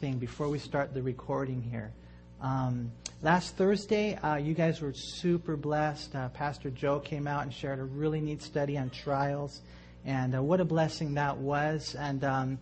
thing before we start the recording here. Um, last Thursday, uh, you guys were super blessed. Uh, Pastor Joe came out and shared a really neat study on trials, and uh, what a blessing that was. And um,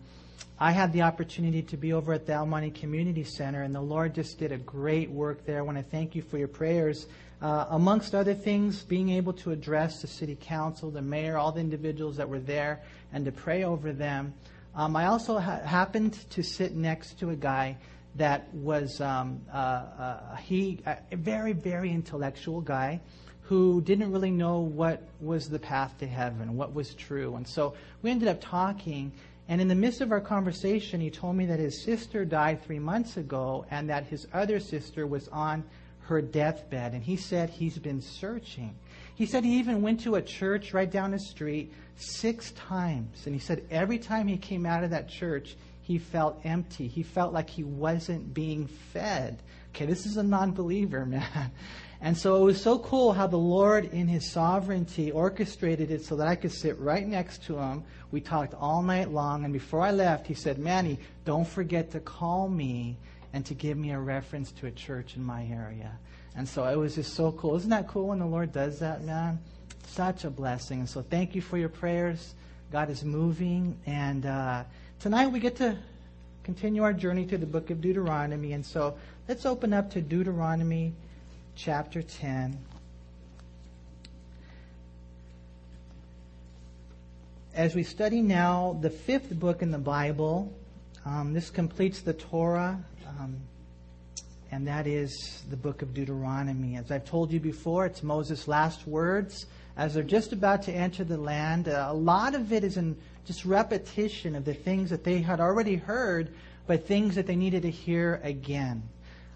I had the opportunity to be over at the Monte Community Center, and the Lord just did a great work there. I want to thank you for your prayers. Uh, amongst other things, being able to address the city council, the mayor, all the individuals that were there, and to pray over them. Um, I also ha- happened to sit next to a guy that was um, uh, uh, he a very very intellectual guy who didn't really know what was the path to heaven, what was true, and so we ended up talking. And in the midst of our conversation, he told me that his sister died three months ago, and that his other sister was on her deathbed. And he said he's been searching. He said he even went to a church right down the street six times. And he said every time he came out of that church, he felt empty. He felt like he wasn't being fed. Okay, this is a non believer, man. And so it was so cool how the Lord, in His sovereignty, orchestrated it so that I could sit right next to Him. We talked all night long, and before I left, He said, Manny, don't forget to call me and to give me a reference to a church in my area. And so it was just so cool. Isn't that cool when the Lord does that, man? Such a blessing. So thank you for your prayers. God is moving. And uh, tonight we get to continue our journey to the book of Deuteronomy. And so let's open up to Deuteronomy chapter 10. As we study now the fifth book in the Bible, um, this completes the Torah, um, and that is the book of Deuteronomy. As I've told you before, it's Moses' last words as they're just about to enter the land. Uh, a lot of it is in just repetition of the things that they had already heard, but things that they needed to hear again.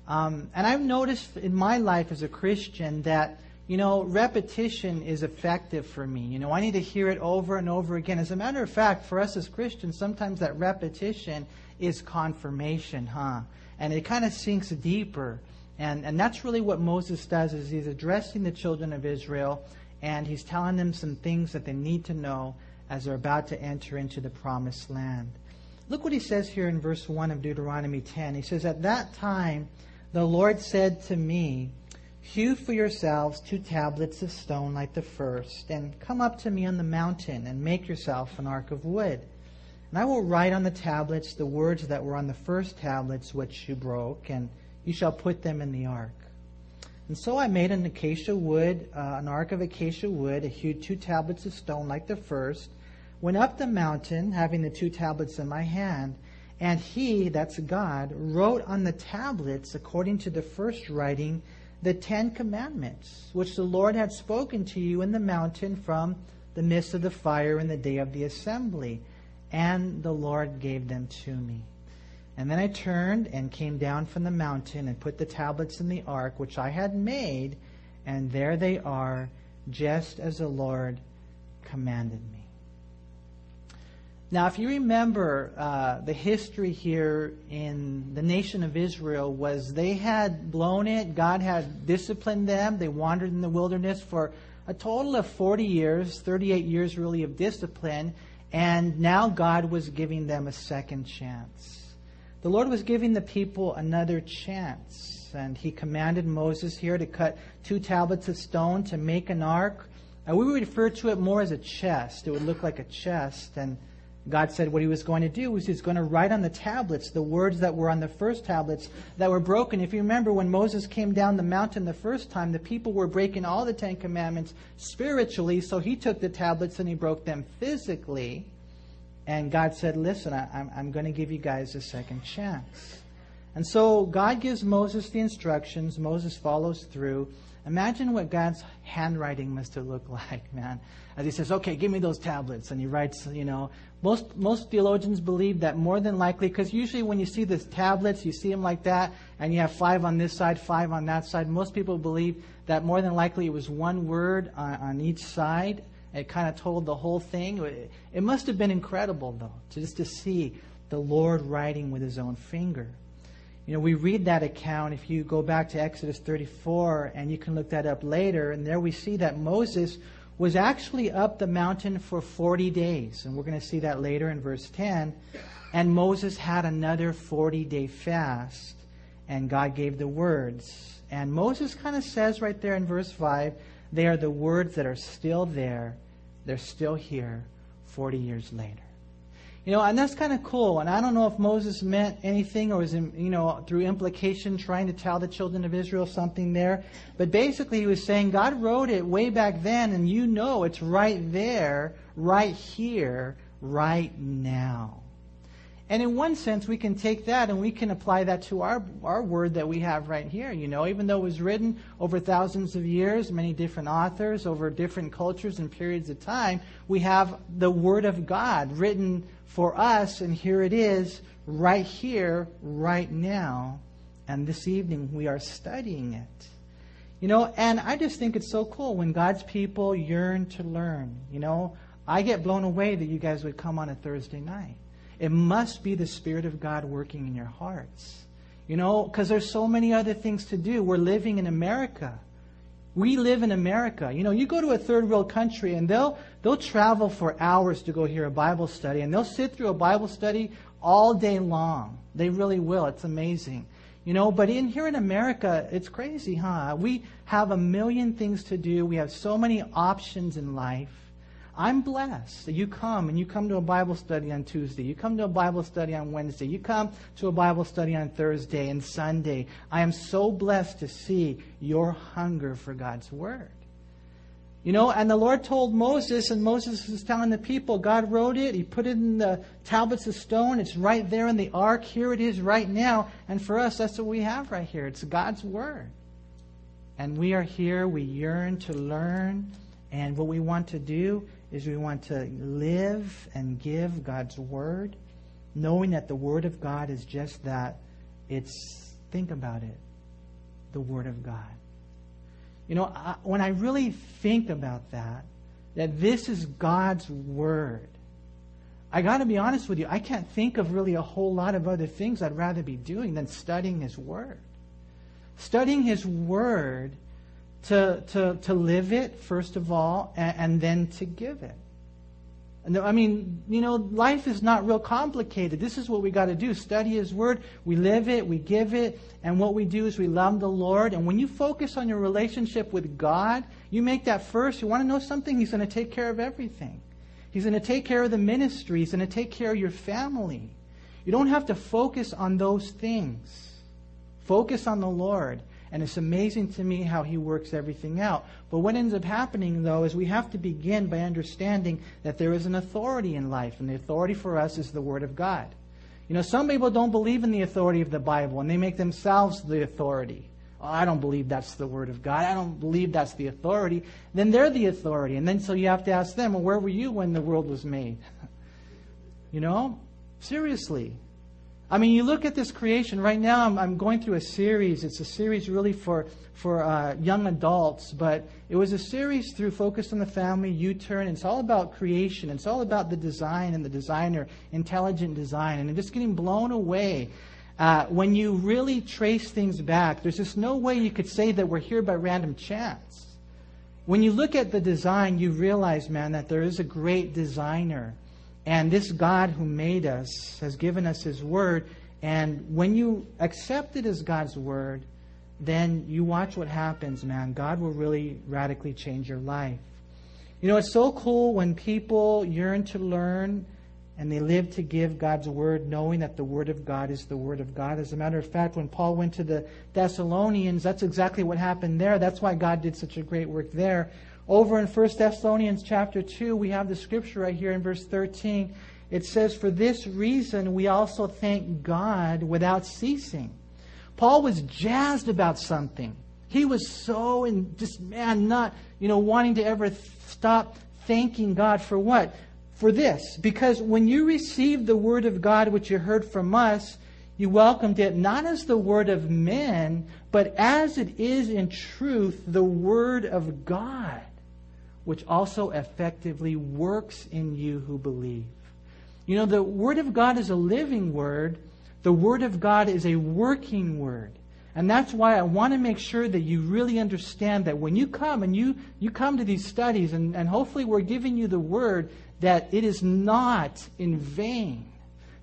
Um, and I've noticed in my life as a Christian that, you know, repetition is effective for me. You know, I need to hear it over and over again. As a matter of fact, for us as Christians, sometimes that repetition is confirmation, huh? And it kind of sinks deeper. And, and that's really what Moses does is he's addressing the children of Israel and he's telling them some things that they need to know as they're about to enter into the promised land. Look what he says here in verse 1 of Deuteronomy 10. He says, At that time the Lord said to me, Hew for yourselves two tablets of stone like the first, and come up to me on the mountain, and make yourself an ark of wood. And I will write on the tablets the words that were on the first tablets which you broke, and you shall put them in the ark. And so I made an acacia wood, uh, an ark of acacia wood, and hewed two tablets of stone like the first, went up the mountain, having the two tablets in my hand, and he, that's God, wrote on the tablets, according to the first writing, the Ten Commandments, which the Lord had spoken to you in the mountain from the midst of the fire in the day of the assembly. And the Lord gave them to me. And then I turned and came down from the mountain and put the tablets in the ark which I had made, and there they are, just as the Lord commanded me. Now, if you remember, uh, the history here in the nation of Israel was they had blown it. God had disciplined them. They wandered in the wilderness for a total of 40 years, 38 years really of discipline, and now God was giving them a second chance. The Lord was giving the people another chance, and He commanded Moses here to cut two tablets of stone to make an ark. And we would refer to it more as a chest. It would look like a chest. And God said what He was going to do was he's going to write on the tablets the words that were on the first tablets that were broken. If you remember, when Moses came down the mountain the first time, the people were breaking all the Ten Commandments spiritually, so He took the tablets and He broke them physically. And God said, Listen, I, am I'm going to give you guys a second chance. And so God gives Moses the instructions. Moses follows through. Imagine what God's handwriting must have looked like, man. As he says, okay, give me those tablets. And he writes, you know, most, most theologians believe that more than likely, because usually when you see the tablets, you see them like that, and you have five on this side, five on that side. Most people believe that more than likely it was one word on, on each side. It kind of told the whole thing. It must have been incredible, though, just to see the Lord writing with his own finger. You know, we read that account if you go back to Exodus 34, and you can look that up later, and there we see that Moses was actually up the mountain for 40 days. And we're going to see that later in verse 10. And Moses had another 40 day fast, and God gave the words. And Moses kind of says right there in verse 5 they are the words that are still there, they're still here 40 years later. You know, and that's kind of cool. And I don't know if Moses meant anything or was, you know, through implication trying to tell the children of Israel something there. But basically, he was saying God wrote it way back then, and you know it's right there, right here, right now. And in one sense, we can take that and we can apply that to our, our word that we have right here. You know, even though it was written over thousands of years, many different authors, over different cultures and periods of time, we have the word of God written for us, and here it is, right here, right now. And this evening, we are studying it. You know, and I just think it's so cool when God's people yearn to learn. You know, I get blown away that you guys would come on a Thursday night. It must be the Spirit of God working in your hearts. You know, because there's so many other things to do. We're living in America. We live in America. You know, you go to a third world country and they'll they'll travel for hours to go hear a Bible study and they'll sit through a Bible study all day long. They really will. It's amazing. You know, but in here in America, it's crazy, huh? We have a million things to do. We have so many options in life. I'm blessed that you come and you come to a Bible study on Tuesday. You come to a Bible study on Wednesday. You come to a Bible study on Thursday and Sunday. I am so blessed to see your hunger for God's Word. You know, and the Lord told Moses, and Moses was telling the people, God wrote it, He put it in the tablets of stone, it's right there in the ark, here it is right now. And for us, that's what we have right here. It's God's Word. And we are here, we yearn to learn, and what we want to do is we want to live and give God's Word, knowing that the Word of God is just that. It's, think about it, the Word of God. You know, I, when I really think about that, that this is God's Word, I got to be honest with you, I can't think of really a whole lot of other things I'd rather be doing than studying His Word. Studying His Word to, to, to live it, first of all, and, and then to give it. I mean, you know, life is not real complicated. This is what we got to do study His Word, we live it, we give it, and what we do is we love the Lord. And when you focus on your relationship with God, you make that first. You want to know something? He's going to take care of everything. He's going to take care of the ministry, He's going to take care of your family. You don't have to focus on those things. Focus on the Lord. And it's amazing to me how he works everything out. But what ends up happening, though, is we have to begin by understanding that there is an authority in life, and the authority for us is the Word of God. You know, some people don't believe in the authority of the Bible, and they make themselves the authority. Oh, I don't believe that's the Word of God. I don't believe that's the authority. Then they're the authority. And then so you have to ask them, well, where were you when the world was made? you know? Seriously. I mean, you look at this creation right now. I'm, I'm going through a series. It's a series really for for uh, young adults, but it was a series through focused on the family, U-turn. It's all about creation. It's all about the design and the designer, intelligent design, and it's just getting blown away. Uh, when you really trace things back, there's just no way you could say that we're here by random chance. When you look at the design, you realize, man, that there is a great designer and this God who made us has given us His Word. And when you accept it as God's Word, then you watch what happens, man. God will really radically change your life. You know, it's so cool when people yearn to learn and they live to give God's word, knowing that the word of God is the word of God. As a matter of fact, when Paul went to the Thessalonians, that's exactly what happened there. That's why God did such a great work there. Over in 1 Thessalonians chapter 2, we have the scripture right here in verse 13. It says, For this reason we also thank God without ceasing. Paul was jazzed about something. He was so in just man, not, you know, wanting to ever th- stop thanking God for what? For this. Because when you received the word of God which you heard from us, you welcomed it not as the word of men, but as it is in truth the word of God which also effectively works in you who believe. You know, the Word of God is a living Word, the Word of God is a working Word. And that's why I want to make sure that you really understand that when you come and you, you come to these studies, and, and hopefully we're giving you the word, that it is not in vain.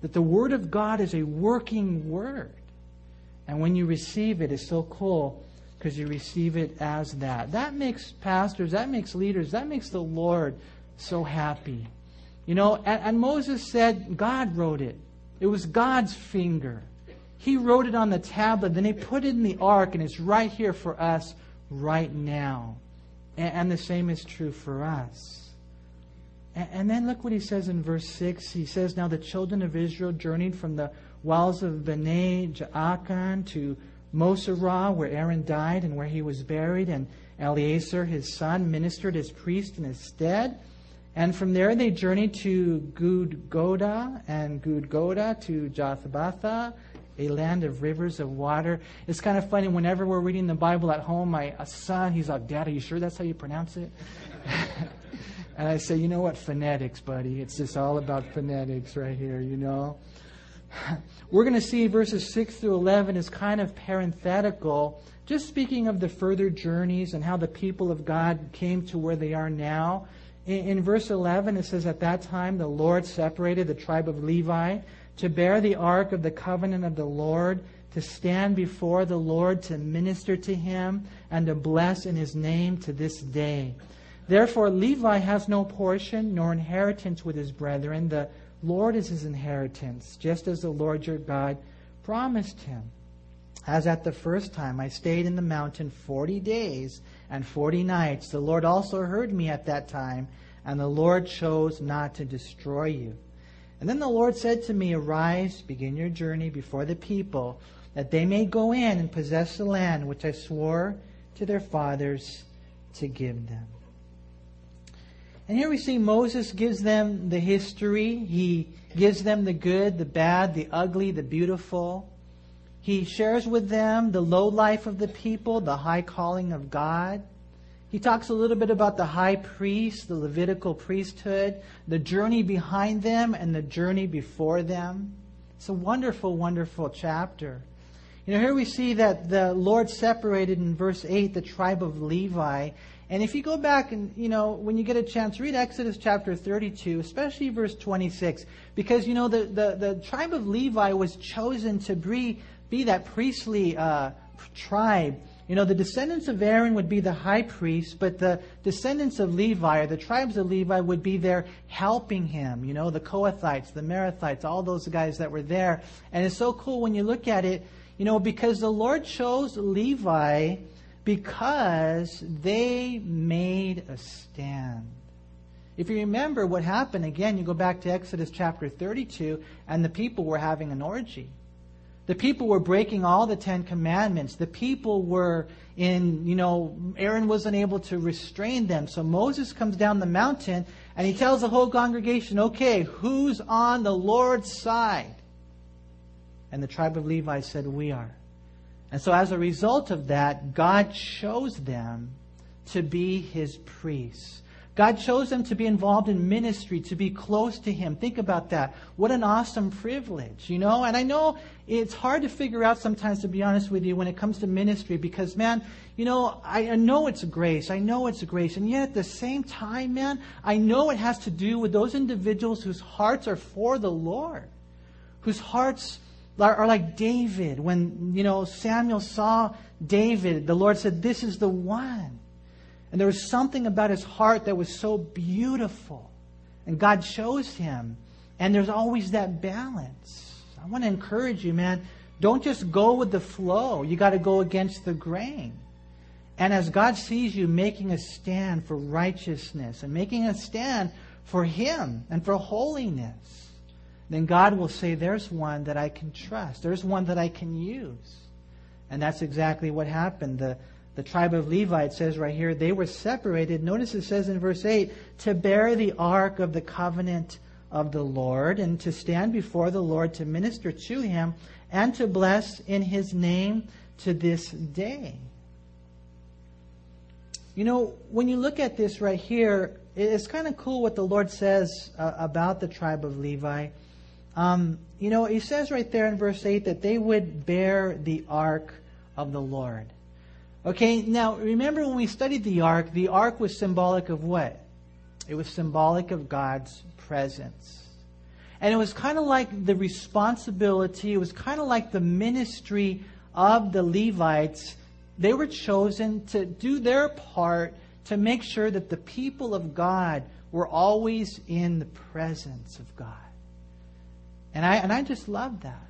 That the word of God is a working word. And when you receive it, it's so cool because you receive it as that. That makes pastors, that makes leaders, that makes the Lord so happy. You know, and, and Moses said God wrote it. It was God's finger. He wrote it on the tablet, then he put it in the ark, and it's right here for us right now. And, and the same is true for us. And, and then look what he says in verse 6. He says, Now the children of Israel journeyed from the wells of Bene Jaakan to Moserah, where Aaron died and where he was buried, and Eleazar, his son, ministered as priest in his stead. And from there they journeyed to Gudgodah, and Gudgodah to Jotbathah, a land of rivers of water. It's kind of funny whenever we're reading the Bible at home, my uh, son, he's like, Dad, are you sure that's how you pronounce it? and I say, you know what? Phonetics, buddy. It's just all about phonetics right here, you know? We're going to see verses 6 through 11 is kind of parenthetical, just speaking of the further journeys and how the people of God came to where they are now. In, in verse 11, it says, At that time the Lord separated the tribe of Levi to bear the ark of the covenant of the Lord, to stand before the Lord, to minister to him, and to bless in his name to this day. Therefore, Levi has no portion nor inheritance with his brethren. The Lord is his inheritance, just as the Lord your God promised him. As at the first time I stayed in the mountain forty days and forty nights, the Lord also heard me at that time, and the Lord chose not to destroy you. And then the Lord said to me, Arise, begin your journey before the people, that they may go in and possess the land which I swore to their fathers to give them. And here we see Moses gives them the history. He gives them the good, the bad, the ugly, the beautiful. He shares with them the low life of the people, the high calling of God. He talks a little bit about the high priest, the Levitical priesthood, the journey behind them, and the journey before them. It's a wonderful, wonderful chapter. You know, here we see that the Lord separated in verse 8 the tribe of Levi and if you go back and, you know, when you get a chance, read Exodus chapter 32, especially verse 26, because, you know, the, the, the tribe of Levi was chosen to be, be that priestly uh, tribe. You know, the descendants of Aaron would be the high priest, but the descendants of Levi, or the tribes of Levi, would be there helping him. You know, the Kohathites, the Merarites, all those guys that were there. And it's so cool when you look at it, you know, because the Lord chose Levi because they made a stand. If you remember what happened, again, you go back to Exodus chapter 32, and the people were having an orgy. The people were breaking all the Ten Commandments. The people were in, you know, Aaron wasn't able to restrain them. So Moses comes down the mountain and he tells the whole congregation, okay, who's on the Lord's side? And the tribe of Levi said, we are. And so, as a result of that, God chose them to be his priests. God chose them to be involved in ministry, to be close to Him. Think about that. What an awesome privilege, you know? And I know it's hard to figure out sometimes, to be honest with you, when it comes to ministry, because, man, you know, I know it's grace. I know it's grace. And yet at the same time, man, I know it has to do with those individuals whose hearts are for the Lord, whose hearts are like David. When, you know, Samuel saw David, the Lord said, This is the one. And there was something about his heart that was so beautiful. And God chose him. And there's always that balance. I want to encourage you, man. Don't just go with the flow. You got to go against the grain. And as God sees you making a stand for righteousness and making a stand for Him and for holiness, then God will say, There's one that I can trust. There's one that I can use. And that's exactly what happened. The, the tribe of Levi, it says right here, they were separated. Notice it says in verse 8, to bear the ark of the covenant of the Lord and to stand before the Lord to minister to him and to bless in his name to this day. You know, when you look at this right here, it's kind of cool what the Lord says uh, about the tribe of Levi. Um, you know, he says right there in verse 8 that they would bear the ark of the Lord. Okay, now remember when we studied the ark, the ark was symbolic of what? It was symbolic of God's presence. And it was kind of like the responsibility, it was kind of like the ministry of the Levites. They were chosen to do their part to make sure that the people of God were always in the presence of God. And I, and I just love that.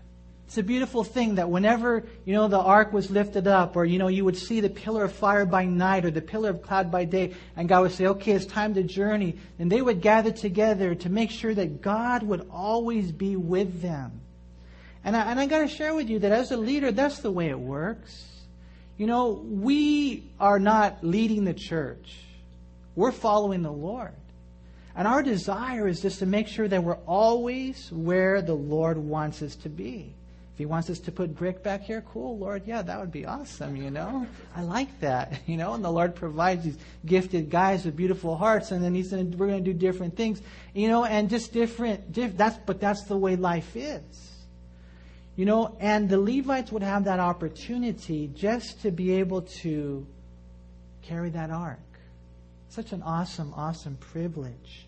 It's a beautiful thing that whenever, you know, the ark was lifted up, or, you know, you would see the pillar of fire by night or the pillar of cloud by day, and God would say, okay, it's time to journey. And they would gather together to make sure that God would always be with them. And I, and I got to share with you that as a leader, that's the way it works. You know, we are not leading the church. We're following the Lord. And our desire is just to make sure that we're always where the Lord wants us to be If he wants us to put brick back here, cool, Lord, yeah, that would be awesome, you know? I like that, you know? And the Lord provides these gifted guys with beautiful hearts, and then He's gonna, we're going to do different things, you know, and just different, diff, that's, but that's the way life is. You know, and the Levites would have that opportunity just to be able to carry that ark. Such an awesome, awesome privilege.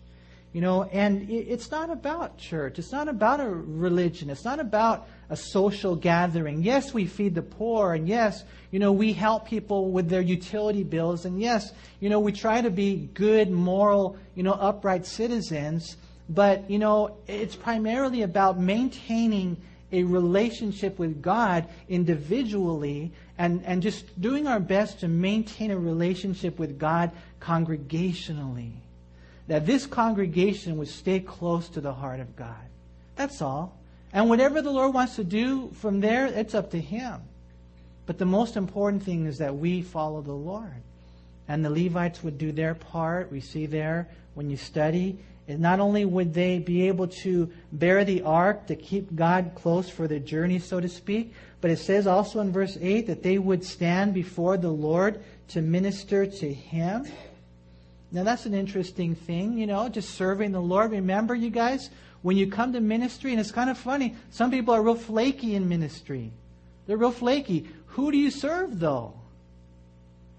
You know, and it's not about church. It's not about a religion. It's not about a social gathering. Yes, we feed the poor, and yes, you know, we help people with their utility bills, and yes, you know, we try to be good, moral, you know, upright citizens. But, you know, it's primarily about maintaining a relationship with God individually and, and just doing our best to maintain a relationship with God congregationally that this congregation would stay close to the heart of God. That's all. And whatever the Lord wants to do from there, it's up to Him. But the most important thing is that we follow the Lord. And the Levites would do their part. We see there when you study. Not only would they be able to bear the ark to keep God close for the journey, so to speak, but it says also in verse 8 that they would stand before the Lord to minister to Him. Now that's an interesting thing, you know, just serving the Lord. Remember, you guys, when you come to ministry, and it's kind of funny, some people are real flaky in ministry. They're real flaky. Who do you serve, though?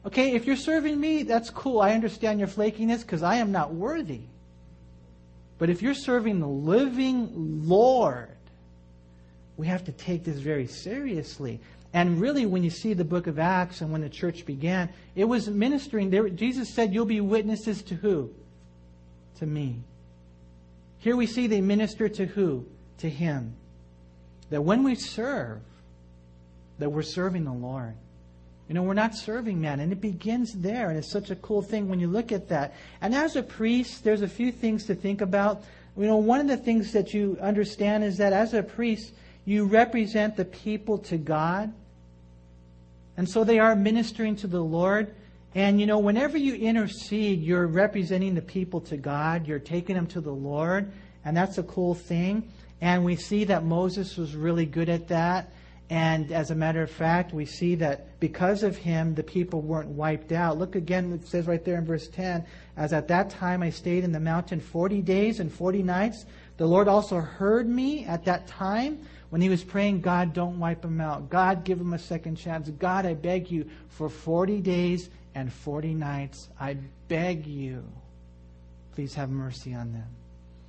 Okay, if you're serving me, that's cool. I understand your flakiness because I am not worthy. But if you're serving the living Lord, we have to take this very seriously. And really, when you see the book of Acts and when the church began, it was ministering. There, Jesus said, You'll be witnesses to who? To me. Here we see they minister to who? To Him. That when we serve, that we're serving the Lord. You know, we're not serving man. And it begins there. And it's such a cool thing when you look at that. And as a priest, there's a few things to think about. You know, one of the things that you understand is that as a priest, you represent the people to God. And so they are ministering to the Lord. And you know, whenever you intercede, you're representing the people to God, you're taking them to the Lord, and that's a cool thing. And we see that Moses was really good at that. And as a matter of fact, we see that because of him, the people weren't wiped out. Look again, it says right there in verse 10 As at that time I stayed in the mountain 40 days and 40 nights, the Lord also heard me at that time when he was praying, God, don't wipe him out. God, give him a second chance. God, I beg you, for 40 days and 40 nights, I beg you, please have mercy on them.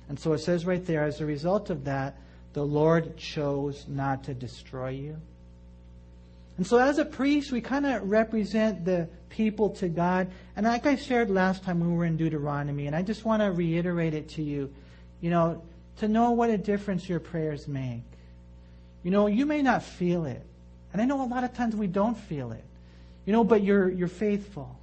And so it says right there, as a result of that, the Lord chose not to destroy you. And so, as a priest, we kind of represent the people to God. And like I shared last time when we were in Deuteronomy, and I just want to reiterate it to you, you know, to know what a difference your prayers make. You know, you may not feel it. And I know a lot of times we don't feel it. You know, but you're, you're faithful.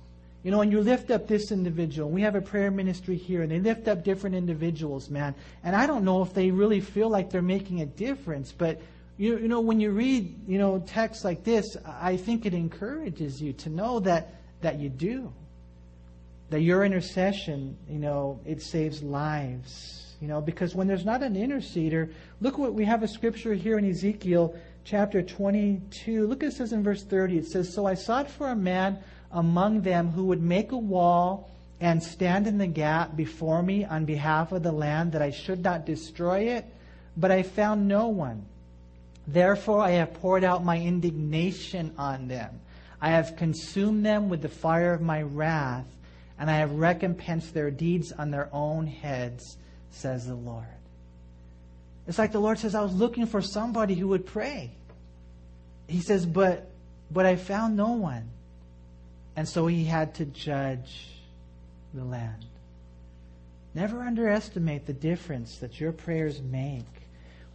You know, and you lift up this individual. We have a prayer ministry here, and they lift up different individuals, man. And I don't know if they really feel like they're making a difference, but you, you know, when you read, you know, texts like this, I think it encourages you to know that that you do. That your intercession, you know, it saves lives. You know, because when there's not an interceder, look what we have a scripture here in Ezekiel chapter 22. Look it says in verse 30. It says, So I sought for a man among them who would make a wall and stand in the gap before me on behalf of the land that I should not destroy it, but I found no one. Therefore, I have poured out my indignation on them. I have consumed them with the fire of my wrath, and I have recompensed their deeds on their own heads, says the Lord. It's like the Lord says, I was looking for somebody who would pray. He says, but, but I found no one. And so he had to judge the land. Never underestimate the difference that your prayers make.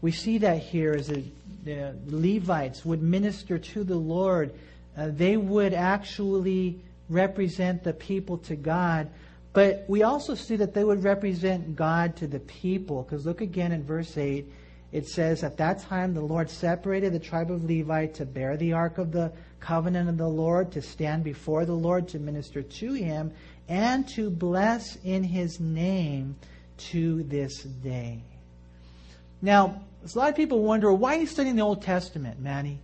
We see that here as the, Levites would minister to the Lord. Uh, they would actually represent the people to God. But we also see that they would represent God to the people. Because look again in verse 8. It says, At that time the Lord separated the tribe of Levi to bear the ark of the covenant of the Lord, to stand before the Lord, to minister to him, and to bless in his name to this day. Now, a lot of people wonder, why are you studying the Old Testament, Manny?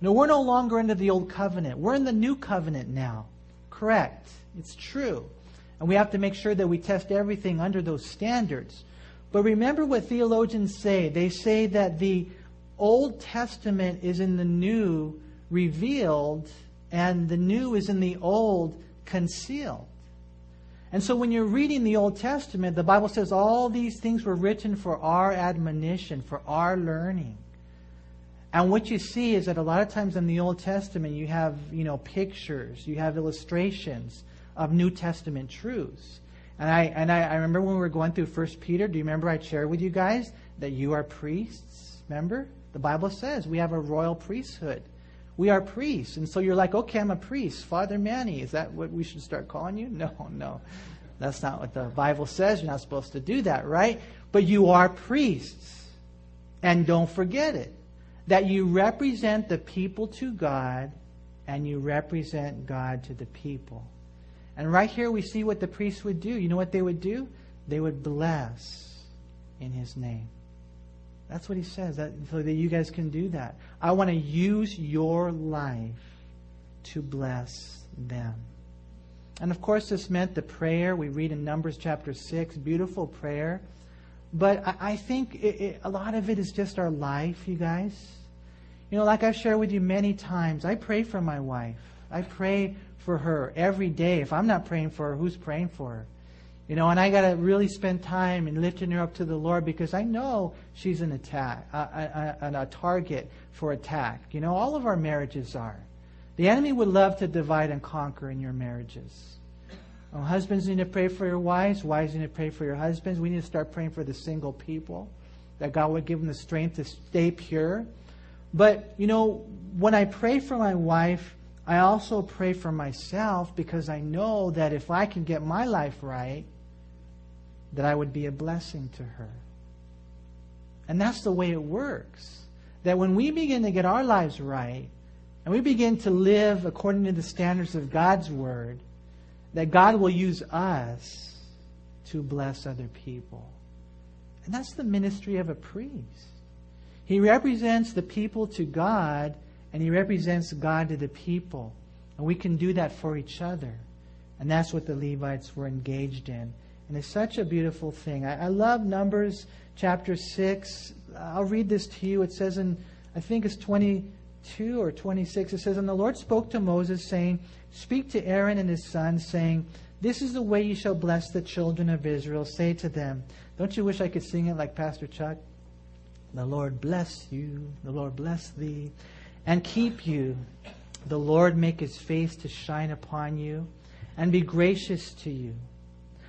Know, we're no longer under the Old Covenant. We're in the New Covenant now. Correct. It's true. And we have to make sure that we test everything under those standards. But remember what theologians say. They say that the Old Testament is in the New revealed, and the New is in the Old concealed. And so when you're reading the Old Testament, the Bible says all these things were written for our admonition, for our learning. And what you see is that a lot of times in the Old Testament, you have, you know, pictures, you have illustrations of New Testament truths. And I, and I, I remember when we were going through First Peter, do you remember I shared with you guys that you are priests? Remember? The Bible says we have a royal priesthood. We are priests. And so you're like, okay, I'm a priest. Father Manny, is that what we should start calling you? No, no. That's not what the Bible says. You're not supposed to do that, right? But you are priests. And don't forget it. That you represent the people to God and you represent God to the people. And right here we see what the priests would do. You know what they would do? They would bless in his name. That's what he says, that, so that you guys can do that. I want to use your life to bless them. And of course, this meant the prayer. We read in Numbers chapter 6, beautiful prayer. But I, I think it, it, a lot of it is just our life, you guys. You know, like I've shared with you many times, I pray for my wife. I pray for her every day. If I'm not praying for her, who's praying for her? You know, and I got to really spend time in lifting her up to the Lord because I know she's an attack, a, a, a, target for attack. You know, all of our marriages are. The enemy would love to divide and conquer in your marriages. Well, husbands need to pray for your wives. Wives need to pray for your husbands. We need to start praying for the single people that God would give them the strength to stay pure. But, you know, when I pray for my wife, I also pray for myself because I know that if I can get my life right, that I would be a blessing to her. And that's the way it works. That when we begin to get our lives right, and we begin to live according to the standards of God's Word, that God will use us to bless other people. And that's the ministry of a priest. He represents the people to God, and he represents God to the people. And we can do that for each other. And that's what the Levites were engaged in. And it's such a beautiful thing. I, I love Numbers chapter 6. I'll read this to you. It says in, I think it's 22 or 26, it says, And the Lord spoke to Moses, saying, Speak to Aaron and his sons, saying, This is the way you shall bless the children of Israel. Say to them, Don't you wish I could sing it like Pastor Chuck? The Lord bless you, the Lord bless thee, and keep you. The Lord make his face to shine upon you, and be gracious to you.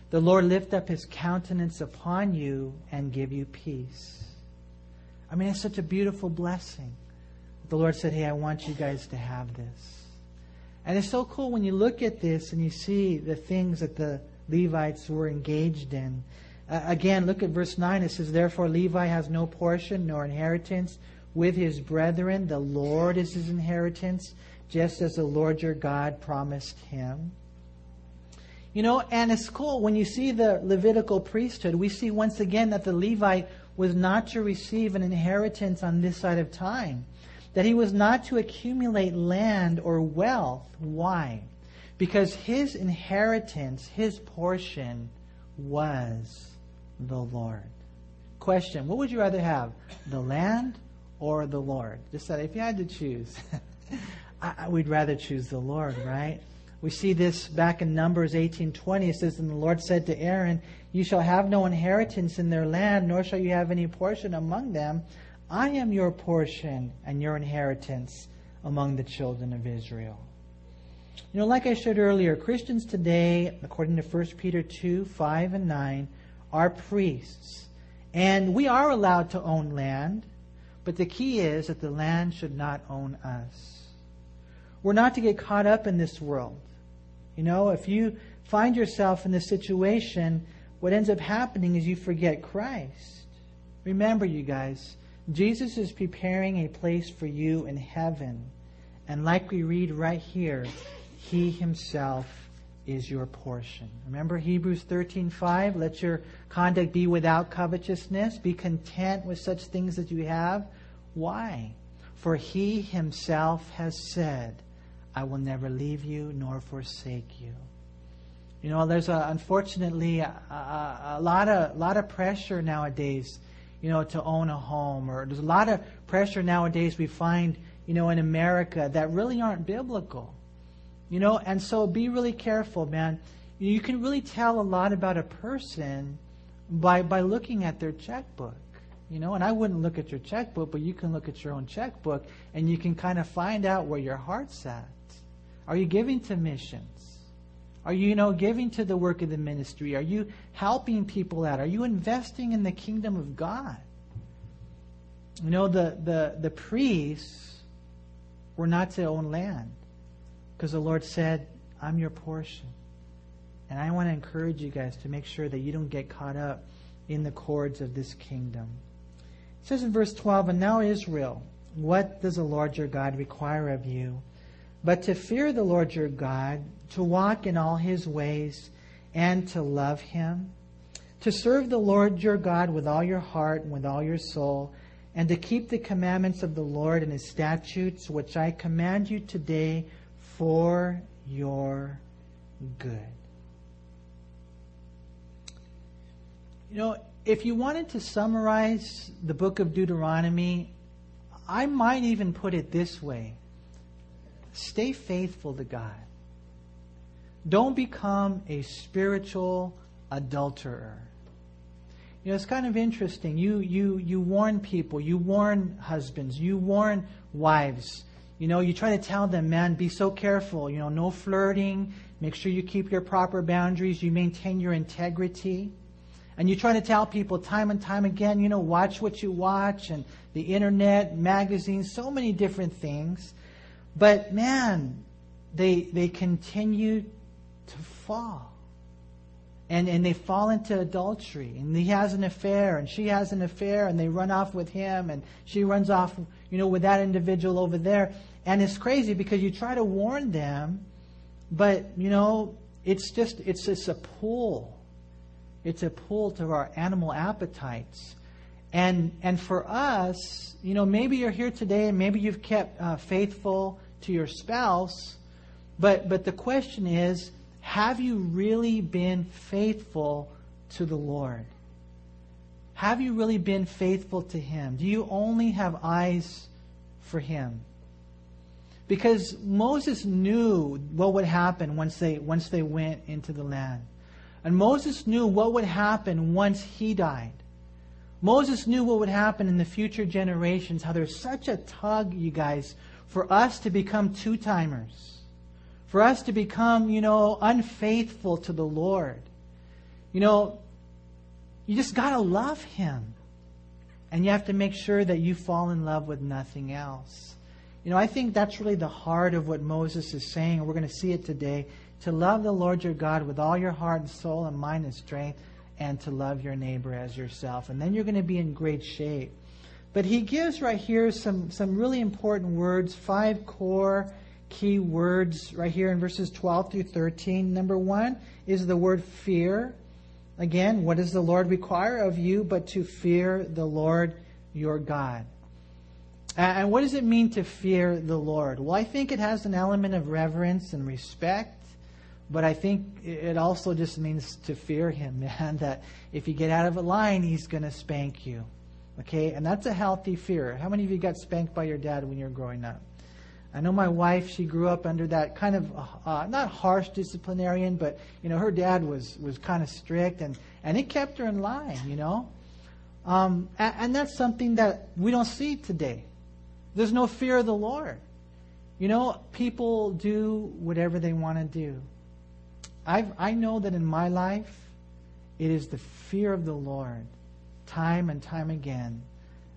The Lord lift up his countenance upon you and give you peace. I mean, it's such a beautiful blessing. The Lord said, Hey, I want you guys to have this. And it's so cool when you look at this and you see the things that the Levites were engaged in. Uh, again, look at verse 9. It says, Therefore Levi has no portion nor inheritance with his brethren. The Lord is his inheritance, just as the Lord your God promised him. You know, and it's cool when you see the Levitical priesthood, we see once again that the Levite was not to receive an inheritance on this side of time, that he was not to accumulate land or wealth. Why? Because his inheritance, his portion, was the Lord. Question What would you rather have, the land or the Lord? Just that if you had to choose, I, we'd rather choose the Lord, right? We see this back in Numbers 18:20. It says, "And the Lord said to Aaron, You shall have no inheritance in their land, nor shall you have any portion among them. I am your portion and your inheritance among the children of Israel." You know, like I said earlier, Christians today, according to 1 Peter 2 5 and 9, are priests. And we are allowed to own land, but the key is that the land should not own us. We're not to get caught up in this world. You know, if you find yourself in this situation, what ends up happening is you forget Christ. Remember, you guys, Jesus is preparing a place for you in heaven. And like we read right here, he himself is your portion. Remember Hebrews 13:5, let your conduct be without covetousness, be content with such things that you have. Why? For he himself has said, I will never leave you nor forsake you. You know, there's a, unfortunately a, a, a lot of lot of pressure nowadays, you know, to own a home, or there's a lot of pressure nowadays we find, you know, in America that really aren't biblical. You know, and so be really careful, man. You can really tell a lot about a person by by looking at their checkbook. You know, and I wouldn't look at your checkbook, but you can look at your own checkbook and you can kind of find out where your heart's at. Are you giving to missions? Are you, you know, giving to the work of the ministry? Are you helping people out? Are you investing in the kingdom of God? You know, the, the, the priests were not to own land because the Lord said, I'm your portion. And I want to encourage you guys to make sure that you don't get caught up in the cords of this kingdom. It says in verse 12, And now, Israel, what does the Lord your God require of you? But to fear the Lord your God, to walk in all his ways, and to love him, to serve the Lord your God with all your heart and with all your soul, and to keep the commandments of the Lord and his statutes, which I command you today for your good. You know, if you wanted to summarize the book of Deuteronomy, I might even put it this way stay faithful to God. Don't become a spiritual adulterer. You know, it's kind of interesting. You, you, you warn people, you warn husbands, you warn wives you know, you try to tell them, man, be so careful. You know, no flirting. Make sure you keep your proper boundaries. You maintain your integrity. And you try to tell people time and time again, you know, watch what you watch and the internet, magazines, so many different things. But man, they, they continue to fall. And, and they fall into adultery. And he has an affair, and she has an affair, and they run off with him, and she runs off you know, with that individual over there. And it's crazy because you try to warn them, but, you know, it's just, it's just a pull. It's a pull to our animal appetites. And, and for us, you know, maybe you're here today and maybe you've kept uh, faithful to your spouse, but, but the question is, have you really been faithful to the Lord? Have you really been faithful to Him? Do you only have eyes for Him? Because Moses knew what would happen once they, once they went into the land. And Moses knew what would happen once he died. Moses knew what would happen in the future generations, how there's such a tug, you guys, for us to become two timers, for us to become, you know, unfaithful to the Lord. You know, you just got to love Him. And you have to make sure that you fall in love with nothing else. You know, I think that's really the heart of what Moses is saying, we're going to see it today. To love the Lord your God with all your heart and soul and mind and strength, and to love your neighbor as yourself. And then you're going to be in great shape. But he gives right here some, some really important words, five core key words right here in verses 12 through 13. Number one is the word fear. Again, what does the Lord require of you but to fear the Lord your God? And what does it mean to fear the Lord? Well, I think it has an element of reverence and respect, but I think it also just means to fear Him, man. That if you get out of a line, He's going to spank you. Okay? And that's a healthy fear. How many of you got spanked by your dad when you were growing up? I know my wife, she grew up under that kind of, uh, not harsh disciplinarian, but, you know, her dad was, was kind of strict and, and it kept her in line, you know? Um, and, and that's something that we don't see today. There's no fear of the Lord. You know, people do whatever they want to do. I've, I know that in my life, it is the fear of the Lord, time and time again,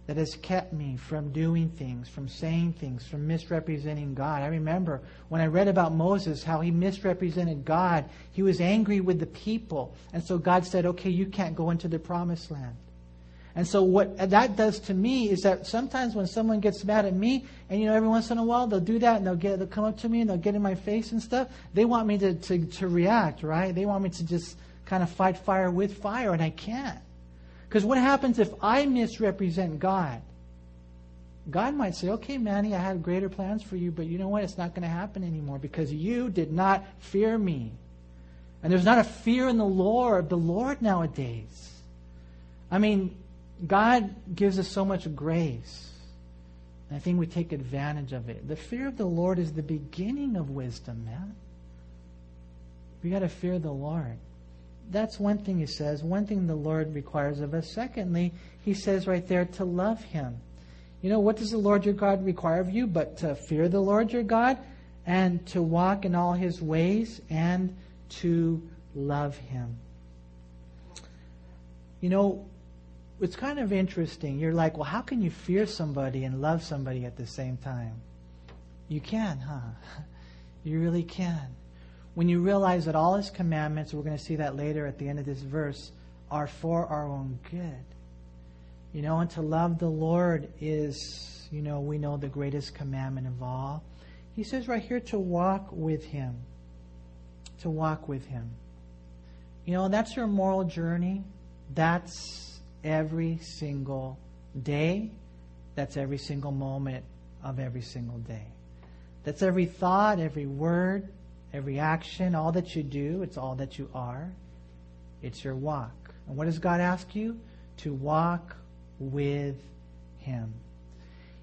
that has kept me from doing things, from saying things, from misrepresenting God. I remember when I read about Moses, how he misrepresented God. He was angry with the people. And so God said, okay, you can't go into the promised land. And so what that does to me is that sometimes when someone gets mad at me, and you know, every once in a while they'll do that and they'll get they'll come up to me and they'll get in my face and stuff. They want me to, to, to react, right? They want me to just kind of fight fire with fire, and I can't. Because what happens if I misrepresent God? God might say, okay, Manny, I had greater plans for you, but you know what? It's not going to happen anymore because you did not fear me. And there's not a fear in the Lord, the Lord nowadays. I mean, God gives us so much grace. And I think we take advantage of it. The fear of the Lord is the beginning of wisdom, man. We got to fear the Lord. That's one thing he says. One thing the Lord requires of us. Secondly, he says right there to love him. You know, what does the Lord your God require of you? But to fear the Lord your God and to walk in all his ways and to love him. You know, it's kind of interesting. You're like, well, how can you fear somebody and love somebody at the same time? You can, huh? You really can. When you realize that all his commandments, we're going to see that later at the end of this verse, are for our own good. You know, and to love the Lord is, you know, we know the greatest commandment of all. He says right here to walk with him. To walk with him. You know, that's your moral journey. That's every single day. That's every single moment of every single day. That's every thought, every word, every action, all that you do. It's all that you are. It's your walk. And what does God ask you? To walk with Him.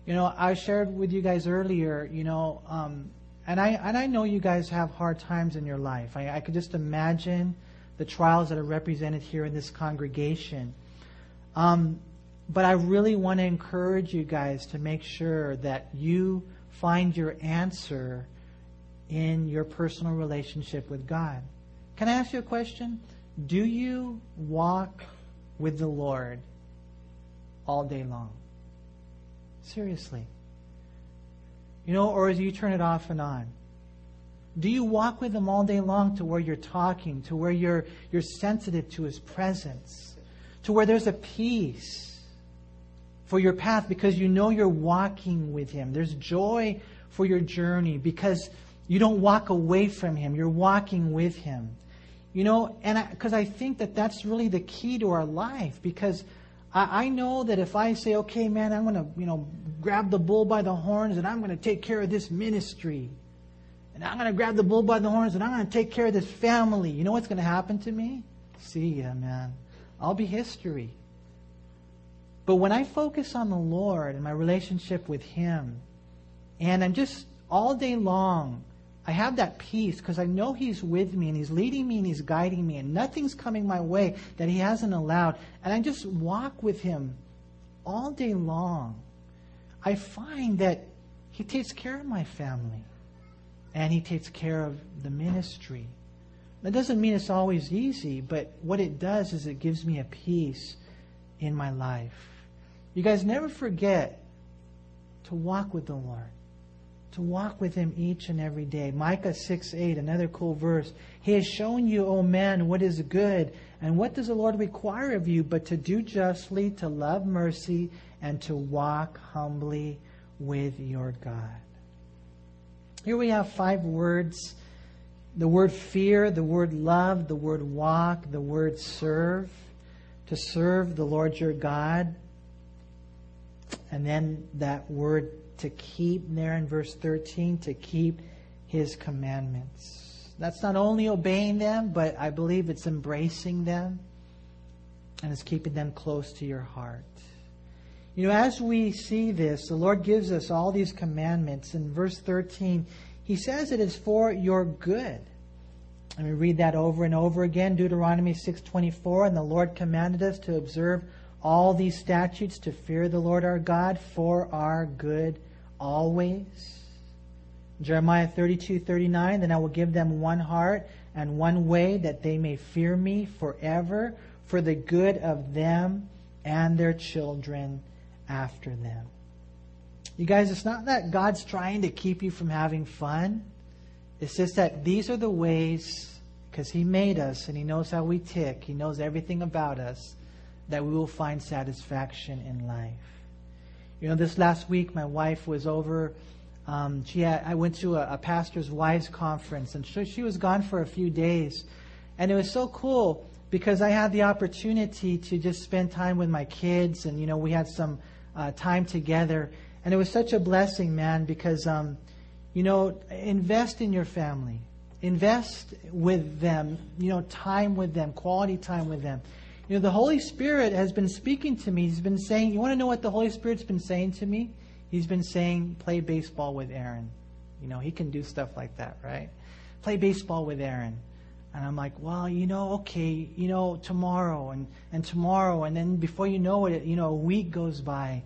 You know, I shared with you guys earlier, you know, um, and I and I know you guys have hard times in your life. I, I could just imagine the trials that are represented here in this congregation. Um, but I really want to encourage you guys to make sure that you find your answer in your personal relationship with God. Can I ask you a question? Do you walk with the Lord all day long? Seriously. You know, or do you turn it off and on? Do you walk with Him all day long to where you're talking, to where you're, you're sensitive to His presence? to where there's a peace for your path because you know you're walking with Him. There's joy for your journey because you don't walk away from Him, you're walking with Him. You know, and because I, I, think that that's really the key to our life because I, I know that if I say, okay, man, I'm going to, you know, grab the bull by the horns and I'm going to take care of this ministry. And I'm going to grab the bull by the horns and I'm going to take care of this family. You know what's going to happen to me? See ya, man. I'll be history. But when I focus on the Lord and my relationship with Him, and I'm just all day long, I have that peace because I know He's with me and He's leading me and He's guiding me, and nothing's coming my way that He hasn't allowed. And I just walk with Him all day long. I find that He takes care of my family and He takes care of the ministry. That doesn't mean it's always easy, but what it does is it gives me a peace in my life. You guys never forget to walk with the Lord, to walk with Him each and every day. Micah 6 8, another cool verse. He has shown you, O man, what is good, and what does the Lord require of you but to do justly, to love mercy, and to walk humbly with your God. Here we have five words the word fear, the word love, the word walk, the word serve, to serve the Lord your God. And then that word to keep there in verse 13, to keep his commandments. That's not only obeying them, but I believe it's embracing them and it's keeping them close to your heart. You know, as we see this, the Lord gives us all these commandments. In verse 13, He says it is for your good. And we read that over and over again, Deuteronomy 6:24, and the Lord commanded us to observe all these statutes to fear the Lord our God for our good always. Jeremiah 32:39, then I will give them one heart and one way that they may fear me forever for the good of them and their children after them. You guys, it's not that God's trying to keep you from having fun. It's just that these are the ways, because He made us and He knows how we tick, He knows everything about us, that we will find satisfaction in life. You know, this last week, my wife was over. Um, she had, I went to a, a pastor's wives conference, and she, she was gone for a few days. And it was so cool because I had the opportunity to just spend time with my kids, and, you know, we had some uh, time together. And it was such a blessing, man, because, um, you know, invest in your family. Invest with them, you know, time with them, quality time with them. You know, the Holy Spirit has been speaking to me. He's been saying, you want to know what the Holy Spirit's been saying to me? He's been saying, play baseball with Aaron. You know, he can do stuff like that, right? Play baseball with Aaron. And I'm like, well, you know, okay, you know, tomorrow and, and tomorrow. And then before you know it, you know, a week goes by.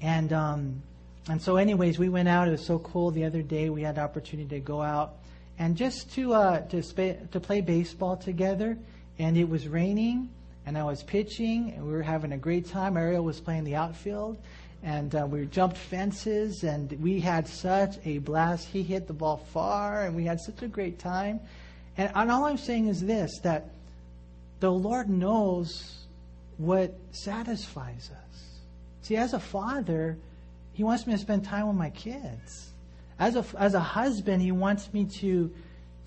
And, um, and so anyways, we went out. It was so cool. The other day we had the opportunity to go out and just to, uh, to, sp- to play baseball together. And it was raining and I was pitching and we were having a great time. Ariel was playing the outfield and uh, we jumped fences and we had such a blast. He hit the ball far and we had such a great time. And, and all I'm saying is this that the Lord knows what satisfies us. See, as a father, He wants me to spend time with my kids. As a, as a husband, He wants me to,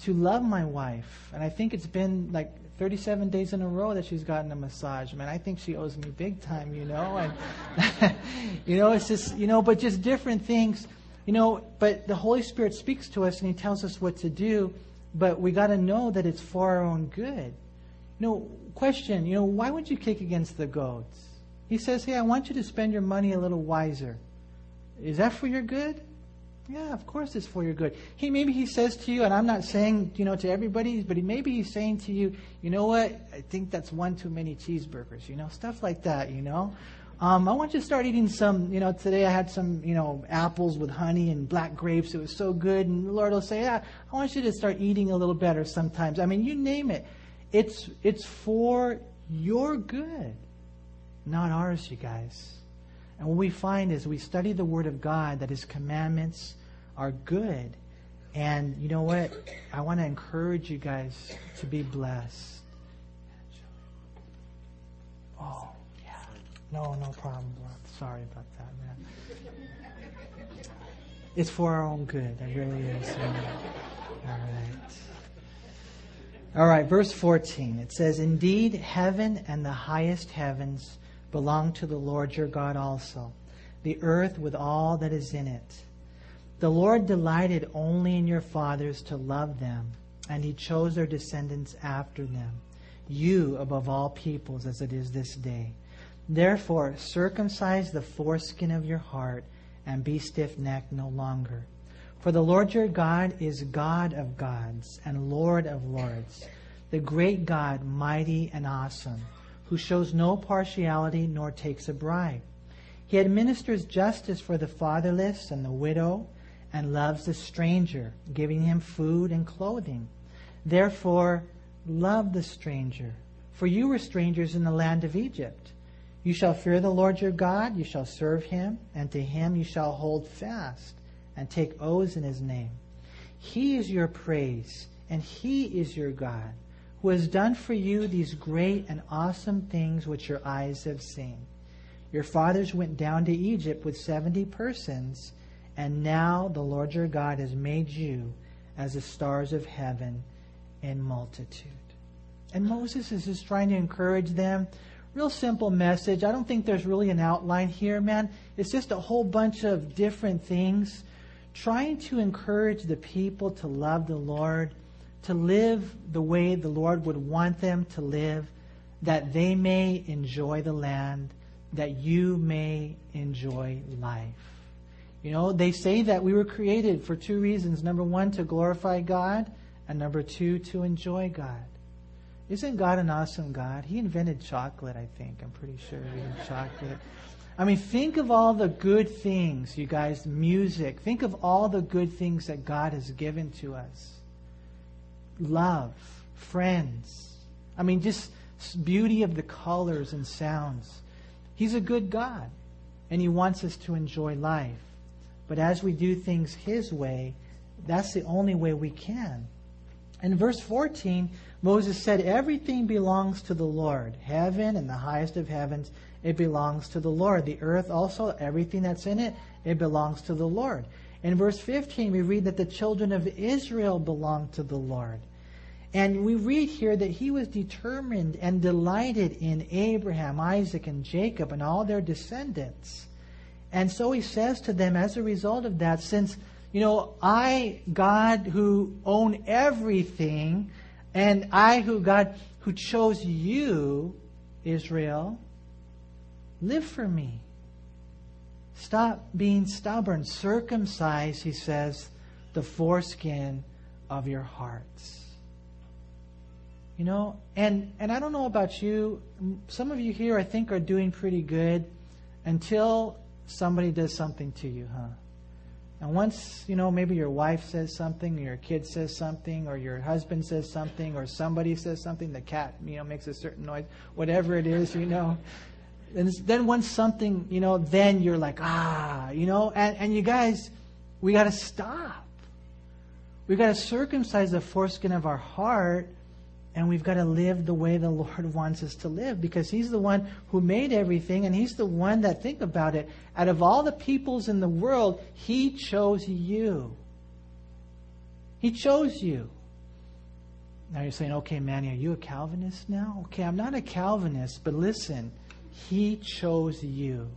to love my wife. And I think it's been like 37 days in a row that she's gotten a massage. Man, I think she owes me big time, you know. And, you know, it's just, you know, but just different things. You know, but the Holy Spirit speaks to us and He tells us what to do but we got to know that it's for our own good. You know, question, you know, why would you kick against the goats? He says, hey, I want you to spend your money a little wiser. Is that for your good? Yeah, of course it's for your good. He maybe he says to you, and I'm not saying you know to everybody, but he maybe he's saying to you, you know what? I think that's one too many cheeseburgers. You know, stuff like that. You know, um, I want you to start eating some, you know, today I had some, you know, apples with honey and black grapes. It was so good. And the Lord will say, yeah, I want you to start eating a little better sometimes. I mean, you name it. It's, it's for your good, not ours, you guys. And what we find is we study the Word of God that His commandments are good. And you know what? I want to encourage you guys to be blessed. Oh. Yeah. No, no problem. Sorry about that, man. It's for our own good. It really is. All right. All right, verse 14. It says, Indeed, heaven and the highest heavens belong to the Lord your God also, the earth with all that is in it. The Lord delighted only in your fathers to love them, and he chose their descendants after them, you above all peoples as it is this day. Therefore, circumcise the foreskin of your heart and be stiff necked no longer. For the Lord your God is God of gods and Lord of lords, the great God, mighty and awesome, who shows no partiality nor takes a bribe. He administers justice for the fatherless and the widow and loves the stranger, giving him food and clothing. Therefore, love the stranger, for you were strangers in the land of Egypt. You shall fear the Lord your God, you shall serve him, and to him you shall hold fast and take oaths in his name. He is your praise, and he is your God, who has done for you these great and awesome things which your eyes have seen. Your fathers went down to Egypt with seventy persons, and now the Lord your God has made you as the stars of heaven in multitude. And Moses is just trying to encourage them real simple message. I don't think there's really an outline here, man. It's just a whole bunch of different things trying to encourage the people to love the Lord, to live the way the Lord would want them to live, that they may enjoy the land, that you may enjoy life. You know, they say that we were created for two reasons. Number one, to glorify God, and number two, to enjoy God. Isn't God an awesome God? He invented chocolate, I think. I'm pretty sure he invented chocolate. I mean, think of all the good things, you guys, music. Think of all the good things that God has given to us love, friends. I mean, just beauty of the colors and sounds. He's a good God, and He wants us to enjoy life. But as we do things His way, that's the only way we can. In verse 14, Moses said, Everything belongs to the Lord. Heaven and the highest of heavens, it belongs to the Lord. The earth also, everything that's in it, it belongs to the Lord. In verse 15, we read that the children of Israel belong to the Lord. And we read here that he was determined and delighted in Abraham, Isaac, and Jacob and all their descendants. And so he says to them, as a result of that, since, you know, I, God, who own everything, and I, who God, who chose you, Israel, live for me. Stop being stubborn. Circumcise, he says, the foreskin of your hearts. You know, and, and I don't know about you. Some of you here, I think, are doing pretty good until somebody does something to you, huh? And once, you know, maybe your wife says something, or your kid says something, or your husband says something, or somebody says something, the cat, you know, makes a certain noise, whatever it is, you know. And then once something, you know, then you're like, ah, you know, and, and you guys, we got to stop. We got to circumcise the foreskin of our heart and we've got to live the way the Lord wants us to live because He's the one who made everything and He's the one that, think about it, out of all the peoples in the world, He chose you. He chose you. Now you're saying, okay, Manny, are you a Calvinist now? Okay, I'm not a Calvinist, but listen, He chose you.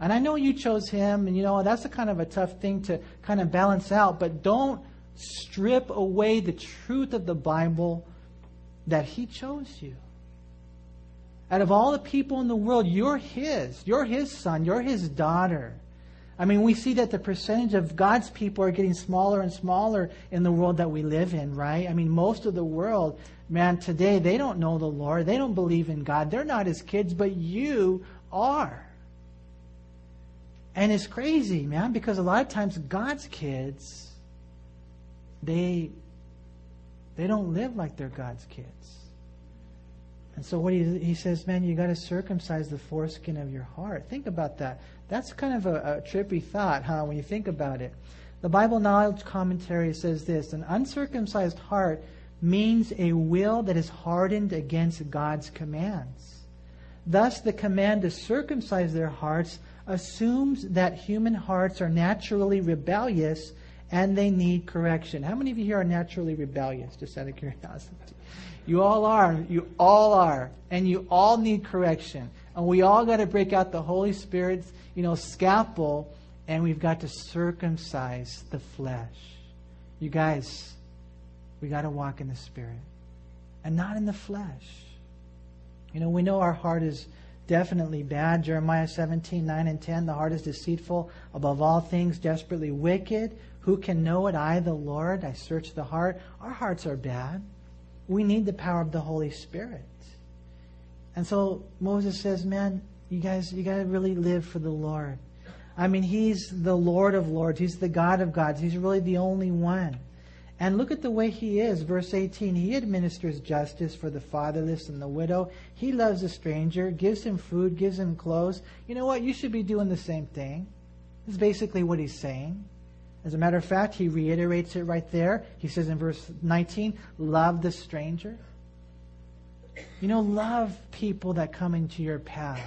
And I know you chose Him, and you know, that's a kind of a tough thing to kind of balance out, but don't strip away the truth of the Bible that He chose you. Out of all the people in the world, you're His. You're His son. You're His daughter. I mean, we see that the percentage of God's people are getting smaller and smaller in the world that we live in, right? I mean, most of the world, man, today, they don't know the Lord. They don't believe in God. They're not His kids, but you are. And it's crazy, man, because a lot of times God's kids, they they don't live like they're God's kids. And so what he, he says, man, you got to circumcise the foreskin of your heart. Think about that. That's kind of a, a trippy thought, huh, when you think about it. The Bible Knowledge Commentary says this An uncircumcised heart means a will that is hardened against God's commands. Thus, the command to circumcise their hearts assumes that human hearts are naturally rebellious and they need correction. How many of you here are naturally rebellious, just out of curiosity? You all are. You all are. And you all need correction. And we all got to break out the Holy Spirit's, you know, scalpel, and we've got to circumcise the flesh. You guys, we got to walk in the Spirit and not in the flesh. You know, we know our heart is definitely bad. Jeremiah 17, 9 and 10. The heart is deceitful above all things, desperately wicked. Who can know it? I, the Lord. I search the heart. Our hearts are bad. We need the power of the Holy Spirit. And so Moses says, man, you guys, you got to really live for the Lord. I mean, He's the Lord of Lords. He's the God of gods. He's really the only one. And look at the way He is. Verse 18 He administers justice for the fatherless and the widow. He loves the stranger, gives him food, gives him clothes. You know what? You should be doing the same thing. That's basically what He's saying. As a matter of fact, he reiterates it right there. He says in verse 19, love the stranger. You know, love people that come into your path.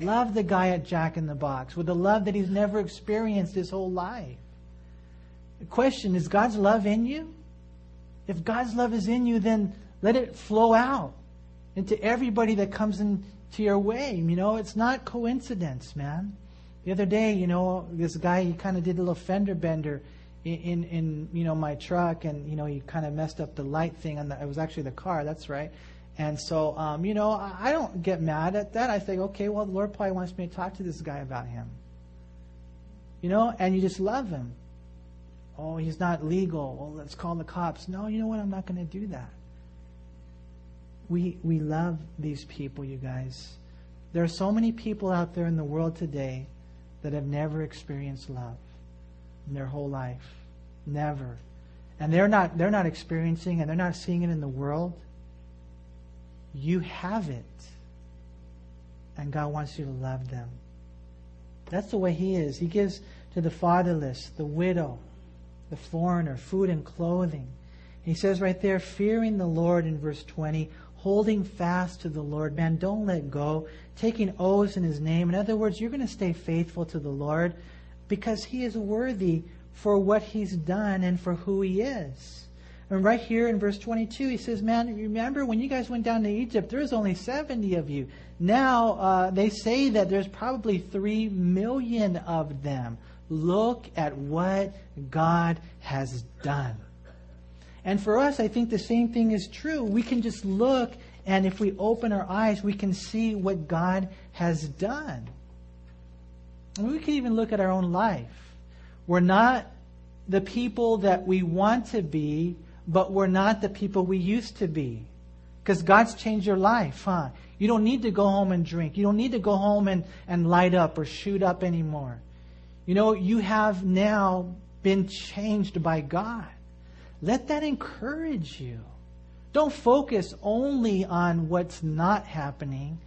Love the guy at Jack in the Box with a love that he's never experienced his whole life. The question is God's love in you? If God's love is in you, then let it flow out into everybody that comes into your way. You know, it's not coincidence, man. The other day, you know, this guy he kind of did a little fender bender in, in, in you know my truck, and you know he kind of messed up the light thing on the. It was actually the car. That's right. And so, um, you know, I don't get mad at that. I think, okay, well, the Lord probably wants me to talk to this guy about him. You know, and you just love him. Oh, he's not legal. Well, let's call the cops. No, you know what? I'm not going to do that. We, we love these people, you guys. There are so many people out there in the world today that have never experienced love in their whole life. Never. And they're not, they're not experiencing and they're not seeing it in the world. You have it. And God wants you to love them. That's the way He is. He gives to the fatherless, the widow, the foreigner, food and clothing. He says right there, fearing the Lord in verse 20, holding fast to the Lord. Man, don't let go. Taking oaths in His name. In other words, you're going to stay faithful to the Lord because He is worthy for what He's done and for who He is. And right here in verse 22, he says, Man, remember when you guys went down to Egypt, there was only 70 of you. Now uh, they say that there's probably 3 million of them. Look at what God has done. And for us, I think the same thing is true. We can just look, and if we open our eyes, we can see what God has done. And we can even look at our own life. We're not the people that we want to be but we're not the people we used to be. Because God's changed your life, huh? You don't need to go home and drink. You don't need to go home and, and light up or shoot up anymore. You know, you have now been changed by God. Let that encourage you. Don't focus only on what's not happening.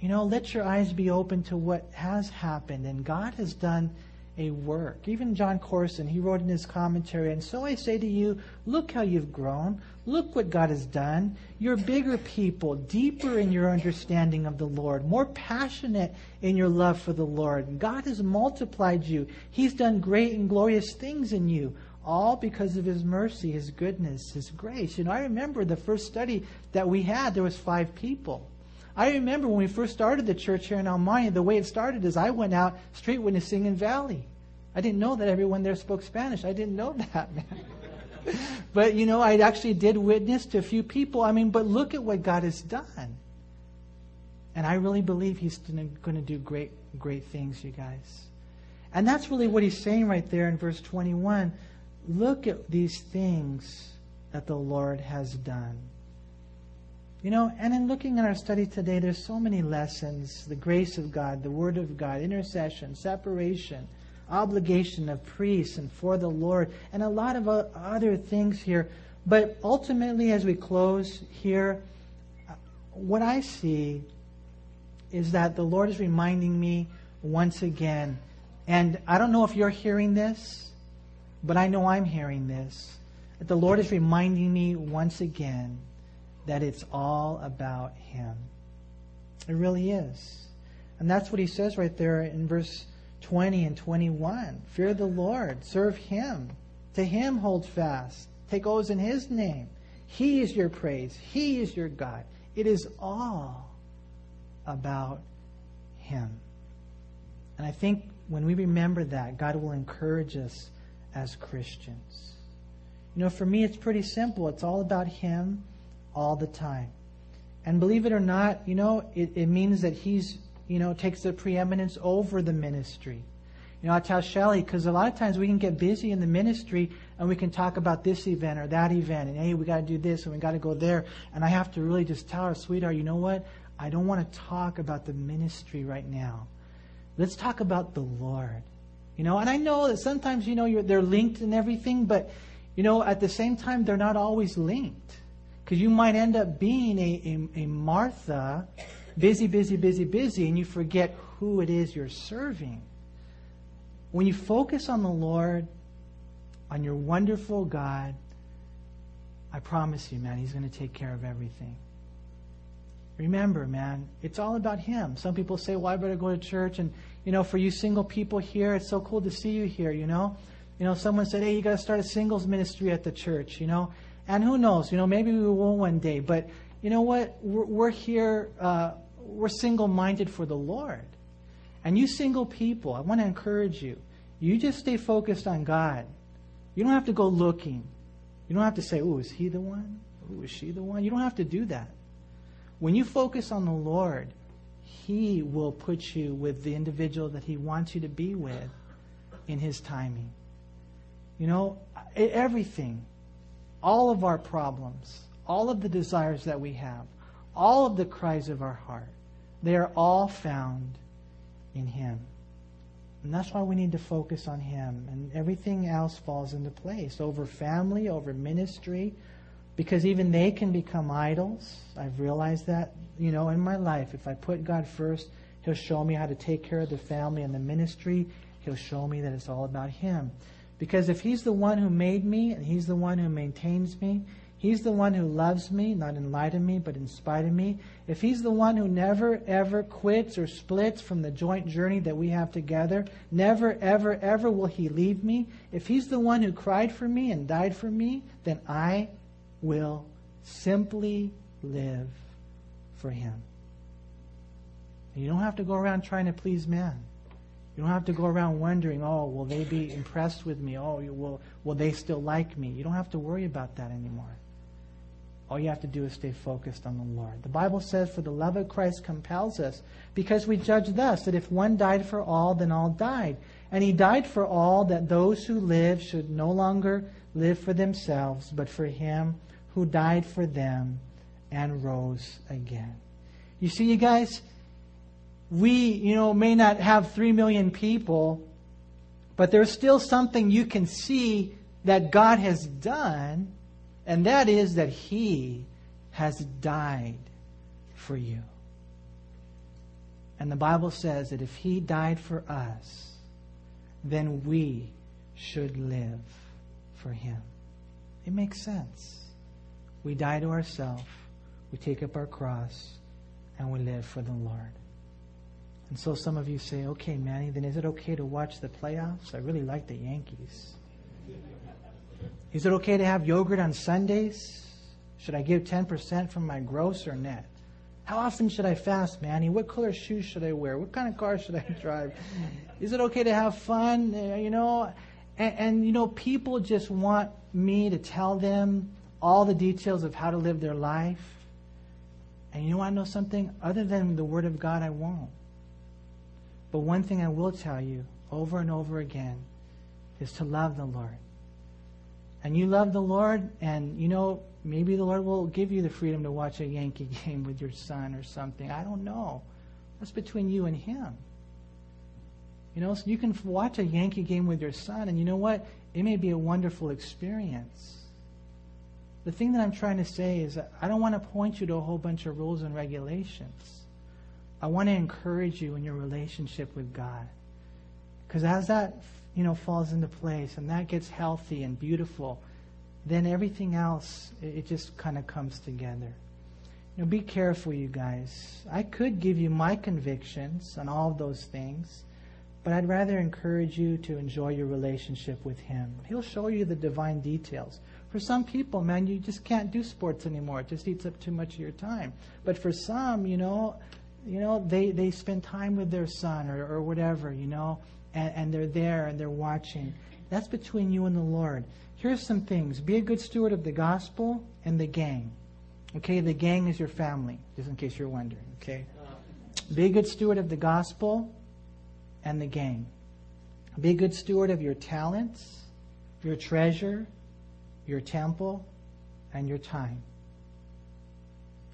You know, let your eyes be open to what has happened. And God has done a work. Even Jon Courson, he wrote in his commentary, and so I say to you, look how you've grown. Look what God has done. You're bigger people, deeper in your understanding of the Lord, more passionate in your love for the Lord. God has multiplied you. He's done great and glorious things in you, all because of his mercy, his goodness, his grace. You know, I remember the first study that we had, there was five people. I remember when we first started the church here in Almania, the way it started is I went out street witnessing in Valley. I didn't know that everyone there spoke Spanish. I didn't know that, man. but, you know, I actually did witness to a few people. I mean, but look at what God has done. And I really believe He's going to do great, great things, you guys. And that's really what He's saying right there in verse 21. Look at these things that the Lord has done. You know, and in looking at our study today, there's so many lessons the grace of God, the Word of God, intercession, separation, obligation of priests and for the Lord, and a lot of other things here. But ultimately, as we close here, what I see is that the Lord is reminding me once again, and I don't know if you're hearing this, but I know I'm hearing this, that the Lord is reminding me once again that it's all about Him. It really is. And that's what he says right there in verse 20 and 21. Fear the Lord, serve Him. To Him hold fast. Take oaths in His name. He is your praise. He is your God. It is all about Him. And I think when we remember that, God will encourage us as Christians. You know, for me, it's pretty simple. It's all about Him all the time. And believe it or not, you know, it, it means that he's, you know, takes the preeminence over the ministry. You know, I tell Shelly, because a lot of times we can get busy in the ministry and we can talk about this event or that event, and hey, we got to do this and we got to go there. And I have to really just tell her, sweetheart, you know what? I don't want to talk about the ministry right now. Let's talk about the Lord. You know, and I know that sometimes, you know, they're linked and everything, but, you know, at the same time, they're not always linked. Because you might end up being a, a, a Martha, busy, busy, busy, busy, and you forget who it is you're serving. When you focus on the Lord, on your wonderful God, I promise you, man, He's going to take care of everything. Remember, man, it's all about Him. Some people say, well, I better go to church. And, you know, for you single people here, it's so cool to see you here, you know. You know, someone said, hey, you got to start a singles ministry at the church, you know. And who knows, you know, maybe we will one day. But you know what? We're, we're here, uh, we're single minded for the Lord. And you single people, I want to encourage you. You just stay focused on God. You don't have to go looking. You don't have to say, oh, is he the one? Oh, is she the one? You don't have to do that. When you focus on the Lord, He will put you with the individual that He wants you to be with in His timing. You know, everything, all of our problems, all of the desires that we have, all of the cries of our heart, they are all found in Him. And that's why we need to focus on Him. And everything else falls into place over family, over ministry, because even they can become idols. I've realized that, you know, in my life. If I put God first, He'll show me how to take care of the family and the ministry. He'll show me that it's all about Him. Because if He's the one who made me and He's the one who maintains me, He's the one who loves me, not in light of me, but in spite of me. If He's the one who never, ever quits or splits from the joint journey that we have together, never, ever, ever will He leave me. If He's the one who cried for me and died for me, then I will simply live for Him. And you don't have to go around trying to please man. You don't have to go around wondering, oh, will they be impressed with me? Oh, will, will they still like me? You don't have to worry about that anymore. All you have to do is stay focused on the Lord. The Bible says, For the love of Christ compels us, because we judge thus, that if one died for all, then all died. And he died for all, that those who live should no longer live for themselves, but for him who died for them and rose again. You see, you guys, we, you know, may not have three million people, but there's still something you can see that God has done and that is that He has died for you. And the Bible says that if He died for us, then we should live for Him. It makes sense. We die to ourselves, we take up our cross, and we live for the Lord. And so some of you say, okay, Manny, then is it okay to watch the playoffs? I really like the Yankees. Is it okay to have yogurt on Sundays? Should I give 10% from my gross or net? How often should I fast, Manny? What color shoes should I wear? What kind of car should I drive? Is it okay to have fun? Uh, you know, and, and, you know, people just want me to tell them all the details of how to live their life. And you want to know something? Other than the Word of God, I won't. But one thing I will tell you over and over again is to love the Lord and you love the Lord, and you know, maybe the Lord will give you the freedom to watch a Yankee game with your son or something. I don't know. That's between you and him. You know, so you can watch a Yankee game with your son, and you know what? It may be a wonderful experience. The thing that I'm trying to say is I don't want to point you to a whole bunch of rules and regulations. I want to encourage you in your relationship with God. Because as that you know, falls into place and that gets healthy and beautiful, then everything else, it just kind of comes together. You know, be careful, you guys. I could give you my convictions on all of those things, but I'd rather encourage you to enjoy your relationship with Him. He'll show you the divine details. For some people, man, you just can't do sports anymore. It just eats up too much of your time. But for some, you know, you know, they, they spend time with their son or, or whatever, you know, and, and they're there and they're watching. That's between you and the Lord. Here's some things be a good steward of the gospel and the gang. Okay, the gang is your family, just in case you're wondering. Okay? Be a good steward of the gospel and the gang. Be a good steward of your talents, your treasure, your temple, and your time.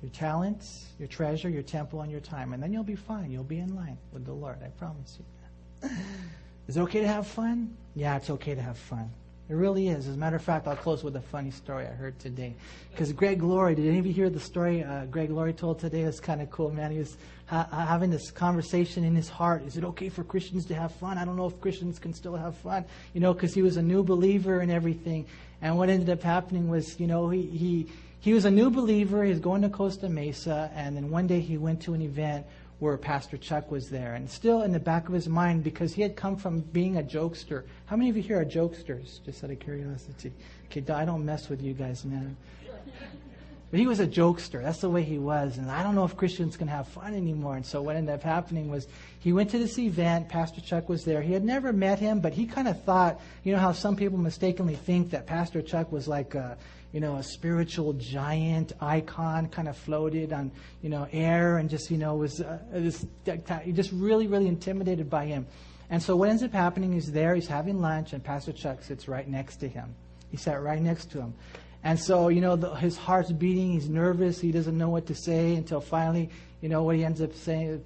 Your talents, your treasure, your temple, and your time. And then you'll be fine. You'll be in line with the Lord. I promise you. Is it okay to have fun? Yeah, it's okay to have fun. It really is. As a matter of fact, I'll close with a funny story I heard today. Because Greg Laurie, did any of you hear the story uh, Greg Laurie told today? It's kind of cool, man. He was ha- having this conversation in his heart. Is it okay for Christians to have fun? I don't know if Christians can still have fun, you know, because he was a new believer and everything. And what ended up happening was, you know, he, he, he was a new believer. He was going to Costa Mesa, and then one day he went to an event where Pastor Chuck was there. And still in the back of his mind, because he had come from being a jokester. How many of you here are jokesters? Just out of curiosity. Okay, I don't mess with you guys, man. But he was a jokester. That's the way he was. And I don't know if Christians can have fun anymore. And so what ended up happening was he went to this event. Pastor Chuck was there. He had never met him, but he kind of thought, you know how some people mistakenly think that Pastor Chuck was like a, you know, a spiritual giant icon kind of floated on, you know, air and just, you know, was uh, this, just really, really intimidated by him. And so what ends up happening is there, he's having lunch, and Pastor Chuck sits right next to him. He sat right next to him. And so, you know, the, his heart's beating. He's nervous. He doesn't know what to say until finally, you know, what he ends up saying,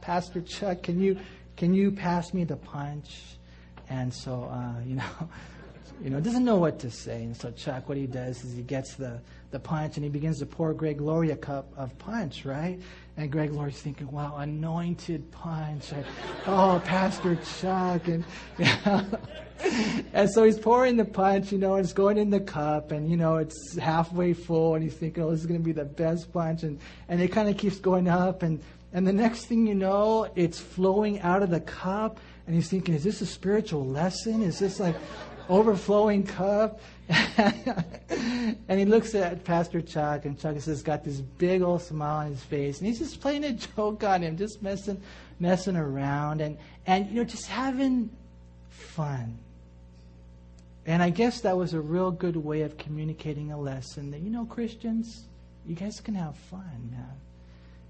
Pastor Chuck, can you, can you pass me the punch? And so, uh, you know, you know, doesn't know what to say. And so Chuck, what he does is he gets the, the punch and he begins to pour Greg Laurie a cup of punch, right? And Greg Laurie's thinking, wow, anointed punch. Oh, Pastor Chuck. And, know, and so he's pouring the punch, you know, and it's going in the cup and, you know, it's halfway full and he's thinking, oh, this is going to be the best punch. And, and it kind of keeps going up and, and the next thing you know, it's flowing out of the cup and he's thinking, is this a spiritual lesson? Is this like, overflowing cup. And he looks at Pastor Chuck, and Chuck has got this big old smile on his face, and he's just playing a joke on him, just messing, messing around, and, and you know, just having fun. And I guess that was a real good way of communicating a lesson that, you know, Christians, you guys can have fun, man,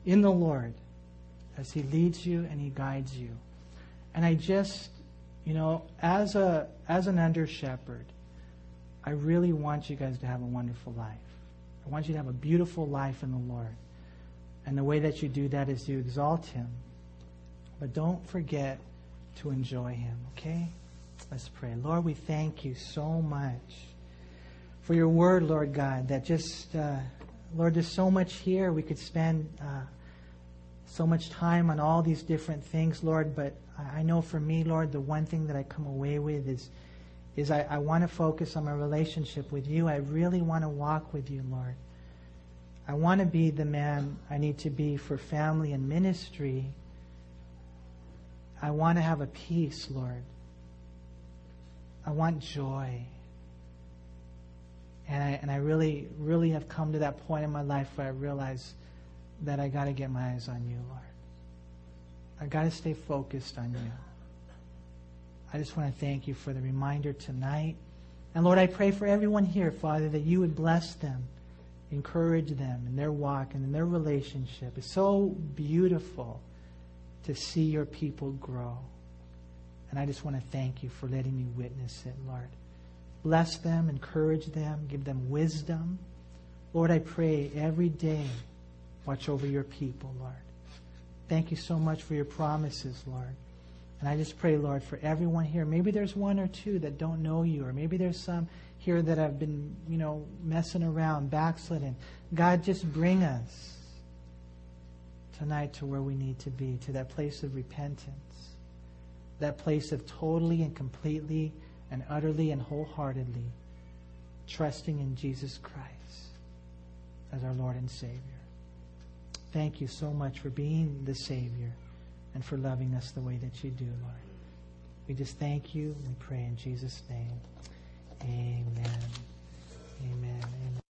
in the Lord as He leads you and He guides you. And I just you know, as a as an under shepherd, I really want you guys to have a wonderful life. I want you to have a beautiful life in the Lord. And the way that you do that is to exalt him. But don't forget to enjoy him, okay? Let's pray. Lord, we thank you so much for your word, Lord God, that just, uh, Lord, there's so much here. We could spend uh, so much time on all these different things, Lord, but I know for me, Lord, the one thing that I come away with is, is I, I want to focus on my relationship with you. I really want to walk with you, Lord. I want to be the man I need to be for family and ministry. I want to have a peace, Lord. I want joy. And I, and I really, really have come to that point in my life where I realize that I got to get my eyes on you, Lord. I got to stay focused on you. I just want to thank you for the reminder tonight. And Lord, I pray for everyone here, Father, that you would bless them, encourage them in their walk and in their relationship. It's so beautiful to see your people grow. And I just want to thank you for letting me witness it, Lord. Bless them, encourage them, give them wisdom. Lord, I pray every day, watch over your people, Lord. Thank you so much for your promises, Lord. And I just pray, Lord, for everyone here. Maybe there's one or two that don't know you, or maybe there's some here that have been, you know, messing around, backsliding. God, just bring us tonight to where we need to be, to that place of repentance, that place of totally and completely and utterly and wholeheartedly trusting in Jesus Christ as our Lord and Savior. Thank you so much for being the Savior and for loving us the way that you do, Lord. We just thank you. We pray in Jesus' name. Amen. Amen. Amen.